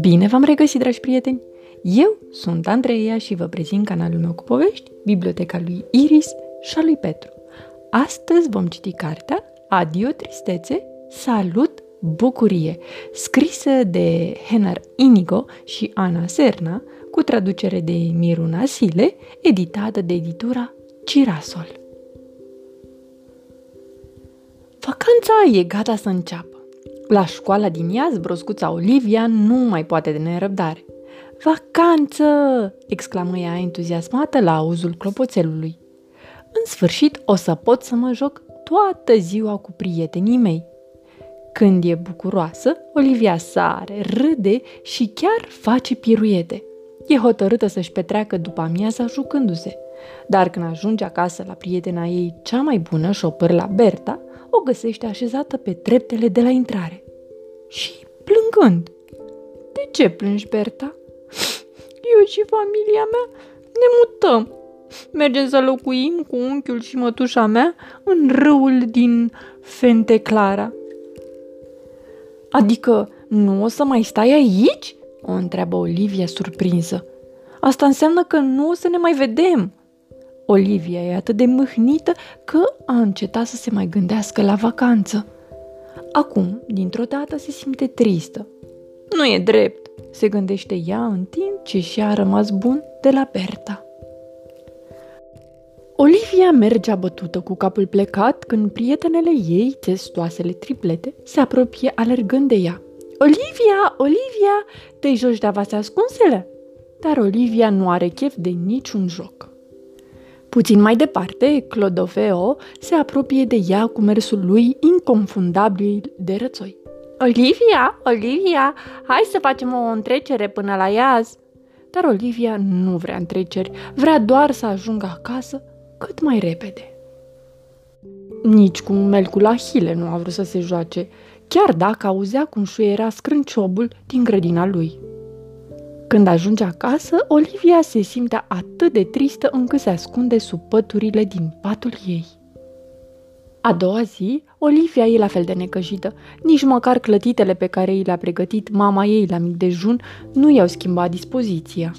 Bine v-am regăsit, dragi prieteni! Eu sunt Andreea și vă prezint canalul meu cu povești, Biblioteca lui Iris și a lui Petru. Astăzi vom citi cartea Adio Tristețe, Salut Bucurie, scrisă de Henar Inigo și Ana Serna, cu traducere de Miruna Sile, editată de editura Girasol. Vacanța e gata să înceapă. La școala din Iaz, broscuța Olivia nu mai poate de nerăbdare. Vacanță! exclamă ea entuziasmată la auzul clopoțelului. În sfârșit o să pot să mă joc toată ziua cu prietenii mei. Când e bucuroasă, Olivia sare, râde și chiar face piruete. E hotărâtă să-și petreacă după amiaza jucându-se. Dar când ajunge acasă la prietena ei cea mai bună, la Berta, o găsește așezată pe treptele de la intrare. Și plângând. De ce plângi, Berta? Eu și familia mea ne mutăm. Mergem să locuim cu unchiul și mătușa mea în râul din Fenteclara. Adică nu o să mai stai aici? O întreabă Olivia surprinsă. Asta înseamnă că nu o să ne mai vedem. Olivia e atât de mâhnită că a încetat să se mai gândească la vacanță. Acum, dintr-o dată, se simte tristă. Nu e drept, se gândește ea în timp ce și-a rămas bun de la Berta. Olivia merge abătută cu capul plecat când prietenele ei, testoasele triplete, se apropie alergând de ea. Olivia, Olivia, te joci de avase ascunsele? Dar Olivia nu are chef de niciun joc. Puțin mai departe, Clodoveo se apropie de ea cu mersul lui inconfundabil de rățoi. Olivia, Olivia, hai să facem o întrecere până la iaz. Dar Olivia nu vrea întreceri, vrea doar să ajungă acasă cât mai repede. Nici cu melcul Ahile nu a vrut să se joace, chiar dacă auzea cum șuiera scrânciobul din grădina lui. Când ajunge acasă, Olivia se simte atât de tristă încât se ascunde sub păturile din patul ei. A doua zi, Olivia e la fel de necăjită. Nici măcar clătitele pe care i le-a pregătit mama ei la mic dejun nu i-au schimbat dispoziția.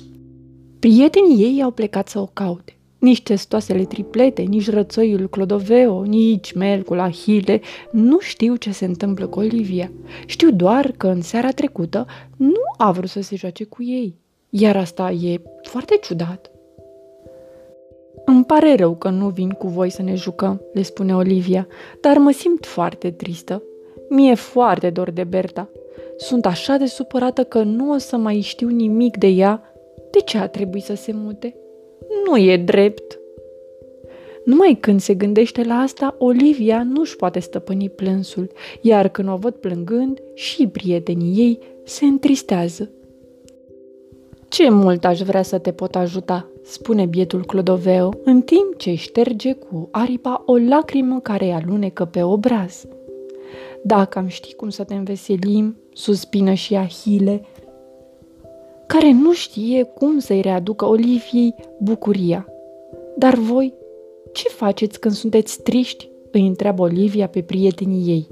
Prietenii ei au plecat să o caute. Nici testoasele triplete, nici rățoiul Clodoveo, nici melcul Ahile nu știu ce se întâmplă cu Olivia. Știu doar că în seara trecută nu a vrut să se joace cu ei. Iar asta e foarte ciudat. Îmi pare rău că nu vin cu voi să ne jucăm, le spune Olivia, dar mă simt foarte tristă. Mie foarte dor de Berta. Sunt așa de supărată că nu o să mai știu nimic de ea. De ce a trebuit să se mute? Nu e drept. Numai când se gândește la asta, Olivia nu-și poate stăpâni plânsul, iar când o văd plângând, și prietenii ei se întristează. Ce mult aș vrea să te pot ajuta, spune bietul Clodoveo, în timp ce șterge cu aripa o lacrimă care îi alunecă pe obraz. Dacă am ști cum să te înveselim, suspină și Ahile, care nu știe cum să-i readucă Oliviei bucuria. Dar voi, ce faceți când sunteți triști? îi întreabă Olivia pe prietenii ei.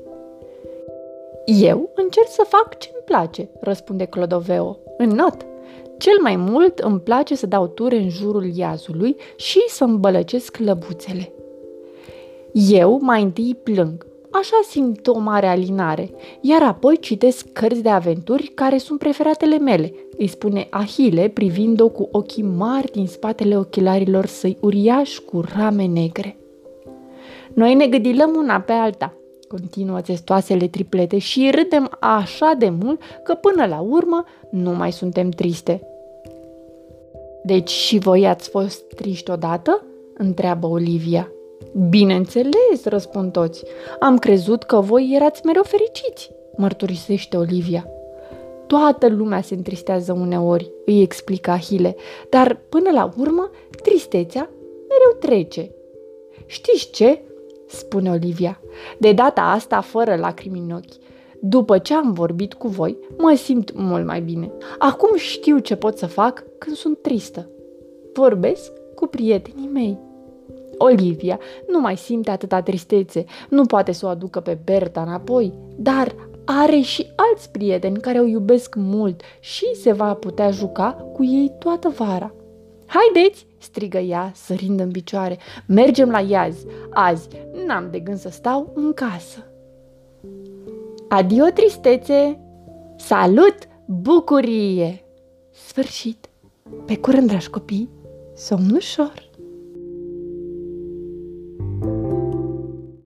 Eu încerc să fac ce-mi place, răspunde Clodoveo. Înot. Cel mai mult îmi place să dau ture în jurul iazului și să îmbălăcesc lăbuțele. Eu mai întâi plâng, Așa simt o mare alinare, iar apoi citesc cărți de aventuri care sunt preferatele mele, îi spune Ahile privind-o cu ochii mari din spatele ochelarilor săi uriași cu rame negre. Noi ne gâdilăm una pe alta, continuă testoasele triplete și râdem așa de mult că până la urmă nu mai suntem triste. Deci și voi ați fost triști odată? întreabă Olivia. Bineînțeles, răspund toți. Am crezut că voi erați mereu fericiți, mărturisește Olivia. Toată lumea se întristează uneori, îi explică Ahile, dar până la urmă tristețea mereu trece. Știți ce? spune Olivia. De data asta fără lacrimi în ochi. După ce am vorbit cu voi, mă simt mult mai bine. Acum știu ce pot să fac când sunt tristă. Vorbesc cu prietenii mei. Olivia nu mai simte atâta tristețe, nu poate să o aducă pe Berta înapoi, dar are și alți prieteni care o iubesc mult și se va putea juca cu ei toată vara. Haideți, strigă ea, sărind în picioare, mergem la iaz. Azi n-am de gând să stau în casă. Adio, tristețe! Salut, bucurie! Sfârșit! Pe curând, dragi copii, somn ușor!